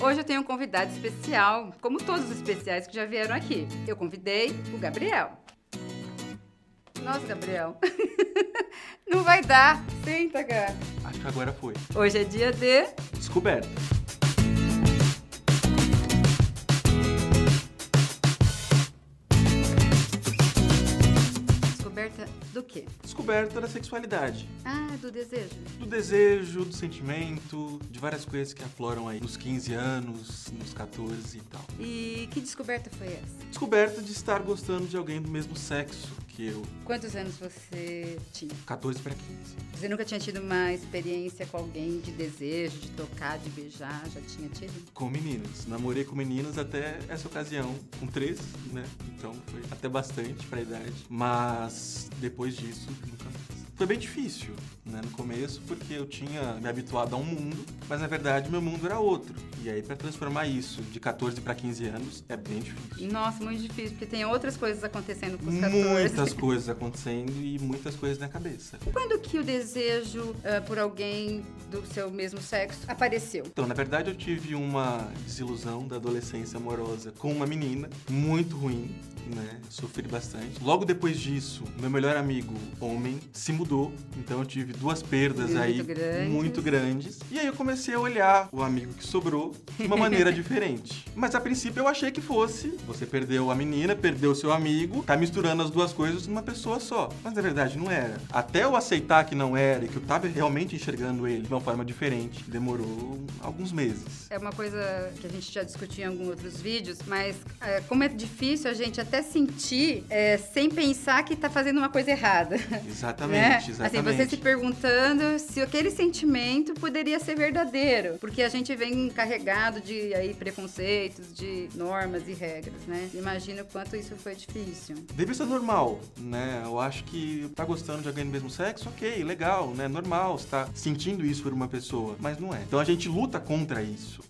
Hoje eu tenho um convidado especial, como todos os especiais que já vieram aqui. Eu convidei o Gabriel. Nossa, Gabriel. Não vai dar. Senta, cara. Acho que agora foi. Hoje é dia de. Descoberta. Descoberta do quê? Descoberta da sexualidade. Ah, do desejo. Do desejo, do sentimento, de várias coisas que afloram aí nos 15 anos, nos 14 e tal. E que descoberta foi essa? Descoberta de estar gostando de alguém do mesmo sexo que eu. Quantos anos você tinha? 14 para 15. Você nunca tinha tido uma experiência com alguém de desejo, de tocar, de beijar? Já tinha tido? Com meninas. Namorei com meninas até essa ocasião, com 13, né? Então foi até bastante pra idade. Mas depois disso, nunca mais. Foi bem difícil, né, no começo, porque eu tinha me habituado a um mundo, mas na verdade meu mundo era outro. E aí, pra transformar isso de 14 para 15 anos, é bem difícil. Nossa, muito difícil, porque tem outras coisas acontecendo com os 14. Muitas coisas acontecendo e muitas coisas na cabeça. Quando que o desejo ah, por alguém do seu mesmo sexo apareceu? Então, na verdade, eu tive uma desilusão da adolescência amorosa com uma menina muito ruim, né? Sofri bastante. Logo depois disso, meu melhor amigo, homem, se mudou. Então eu tive duas perdas Muito aí grandes. muito grandes. E aí eu comecei a olhar o amigo que sobrou de uma maneira diferente. Mas a princípio eu achei que fosse. Você perdeu a menina, perdeu o seu amigo, tá misturando as duas coisas numa pessoa só. Mas na verdade não era. Até eu aceitar que não era e que eu tava realmente enxergando ele de uma forma diferente, demorou alguns meses. É uma coisa que a gente já discutiu em alguns outros vídeos, mas é, como é difícil a gente até sentir é, sem pensar que tá fazendo uma coisa errada. Exatamente, né? Exatamente. Assim, você se perguntando se aquele sentimento poderia ser verdadeiro. Porque a gente vem carregado de aí, preconceitos, de normas e regras, né? Imagina o quanto isso foi difícil. Deve ser normal, né? Eu acho que tá gostando de alguém do mesmo sexo, ok, legal, né? Normal, você tá sentindo isso por uma pessoa, mas não é. Então a gente luta contra isso.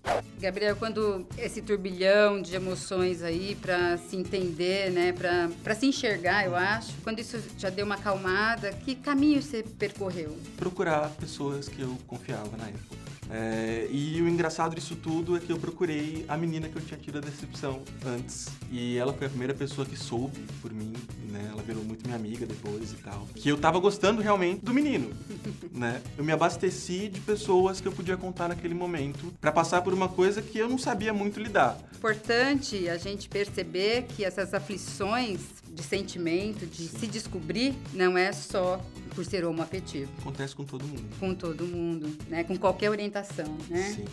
Gabriel, quando esse turbilhão de emoções aí pra se entender, né, Pra pra se enxergar, eu acho, quando isso já deu uma acalmada, que caminho você percorreu? Procurar pessoas que eu confiava na época. É, e o engraçado disso tudo é que eu procurei a menina que eu tinha tido a decepção antes. E ela foi a primeira pessoa que soube por mim, né? Ela virou muito minha amiga depois e tal. Que eu tava gostando realmente do menino, né? Eu me abasteci de pessoas que eu podia contar naquele momento pra passar por uma coisa que eu não sabia muito lidar. Importante a gente perceber que essas aflições de sentimento, de se descobrir, não é só por ser homoafetivo. Acontece com todo mundo. Com todo mundo, né? Com qualquer orientação, né? Sim.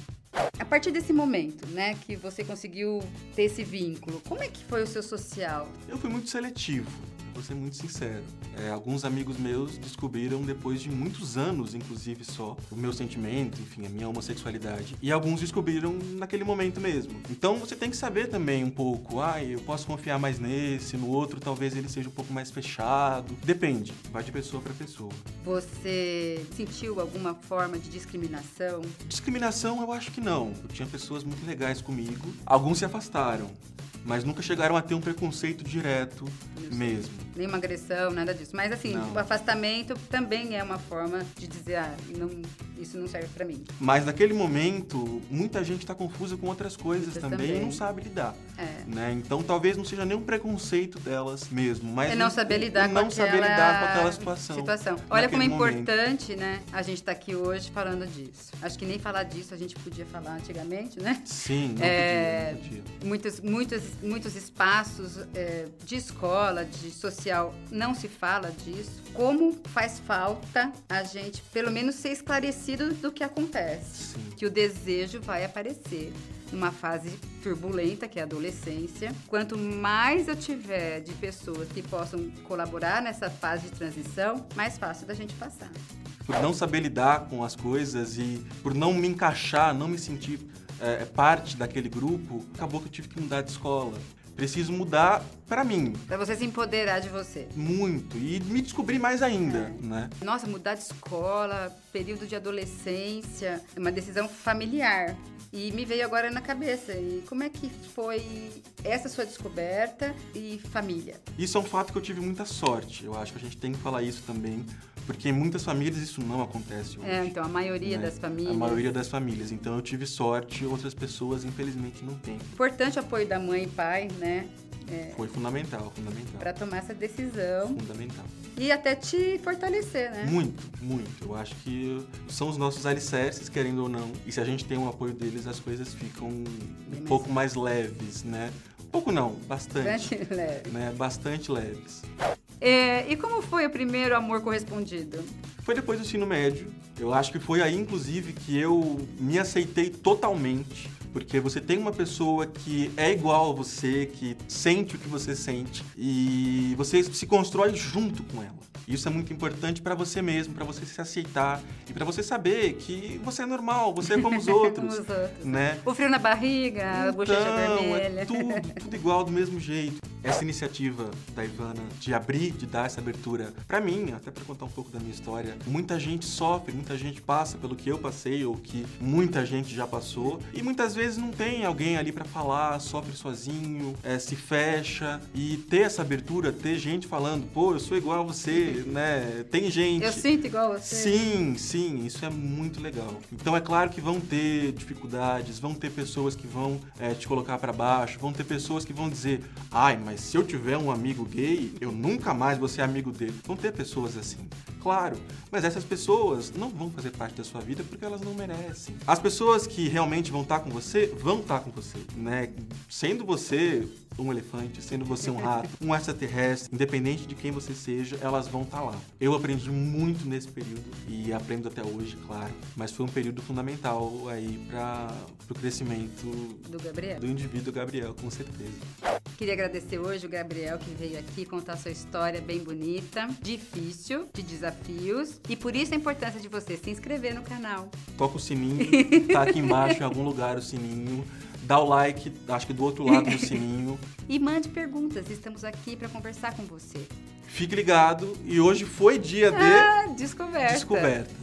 A partir desse momento, né, que você conseguiu ter esse vínculo, como é que foi o seu social? Eu fui muito seletivo, vou ser muito sincero. É, alguns amigos meus descobriram depois de muitos anos, inclusive só, o meu sentimento, enfim, a minha homossexualidade. E alguns descobriram naquele momento mesmo. Então você tem que saber também um pouco, ah, eu posso confiar mais nesse, no outro talvez ele seja um pouco mais fechado. Depende, vai de pessoa para pessoa. Você sentiu alguma forma de discriminação? Discriminação eu acho que não. Eu tinha pessoas muito legais comigo, alguns se afastaram. Mas nunca chegaram a ter um preconceito direto mesmo. Nenhuma agressão, nada disso. Mas assim, Não. o afastamento também é uma forma de dizer, ah, não, isso não serve pra mim. Mas naquele momento, muita gente está confusa com outras coisas Muitas também, também. e não sabe lidar. É. Né? Então talvez não seja nenhum preconceito delas mesmo, mas É não saber lidar não com saber aquela lidar com aquela situação. Olha como é momento. importante, né? A gente tá aqui hoje falando disso. Acho que nem falar disso a gente podia falar antigamente, né? Sim, não É, podia, não podia. Muitos, muitos, muitos espaços é, de escola, de social, não se fala disso. Como faz falta a gente, pelo menos, ser esclarecido do que acontece. Sim. Que o desejo vai aparecer numa fase turbulenta, que é a adolescência. Quanto mais eu tiver de pessoas que possam colaborar nessa fase de transição, mais fácil da gente passar. Por não saber lidar com as coisas e por não me encaixar, não me sentir é, parte daquele grupo, acabou que eu tive que mudar de escola. Preciso mudar pra mim, Pra você se empoderar de você. muito, e me descobrir mais ainda, né? Nossa, mudar de escola, período de adolescência, é uma decisão familiar. E me veio agora na cabeça. E como é que foi essa sua descoberta e família? Isso é um fato que eu tive muita sorte. Eu acho que a gente tem que falar isso também, Porque em muitas famílias isso não acontece hoje. É, então a maioria né? das famílias. A maioria das famílias. Então eu tive sorte, outras pessoas infelizmente não têm. Importante o apoio da mãe e pai, né? É, Foi fundamental, fundamental. Para tomar essa decisão. Fundamental. E até te fortalecer, né? Muito, muito. Eu acho que são os nossos alicerces, querendo ou não. E se a gente tem o apoio deles, as coisas ficam Bem um pouco mais leves, né? Um pouco não, bastante. Bastante leve. Né? Bastante leves. É, e como foi o primeiro amor correspondido? Foi depois do ensino médio. Eu acho que foi aí, inclusive, que eu me aceitei totalmente porque você tem uma pessoa que é igual a você, que sente o que você sente e você se constrói junto com ela. Isso é muito importante para você mesmo, para você se aceitar e para você saber que você é normal, você é como os outros, como os outros. né? O frio na barriga, então, a bochecha é vermelha. É tudo, tudo igual do mesmo jeito. Essa iniciativa da Ivana de abrir, de dar essa abertura, para mim, até para contar um pouco da minha história, muita gente sofre, muita gente passa pelo que eu passei ou que muita gente já passou e muitas vezes não tem alguém ali para falar, sofre sozinho, é, se fecha e ter essa abertura, ter gente falando, pô, eu sou igual a você, né? Tem gente. Eu sinto igual a você. Sim, sim, isso é muito legal. Então é claro que vão ter dificuldades, vão ter pessoas que vão é, te colocar para baixo, vão ter pessoas que vão dizer, ai, mas se eu tiver um amigo gay, eu nunca mais vou ser amigo dele. Vão ter pessoas assim, claro. Mas essas pessoas não vão fazer parte da sua vida porque elas não merecem. As pessoas que realmente vão estar com você, vão estar com você, né? Sendo você um elefante, sendo você um rato, um extraterrestre, independente de quem você seja, elas vão estar lá. Eu aprendi muito nesse período e aprendo até hoje, claro, mas foi um período fundamental aí para o crescimento do Gabriel, do indivíduo Gabriel, com certeza. Queria agradecer hoje o Gabriel que veio aqui contar sua história bem bonita, difícil, de desafios e por isso a importância de você se inscrever no canal. Toca o sininho, tá aqui embaixo em algum lugar o sininho dá o like, acho que do outro lado do sininho. e mande perguntas, estamos aqui para conversar com você. Fique ligado e hoje foi dia de ah, descoberta. Descoberta.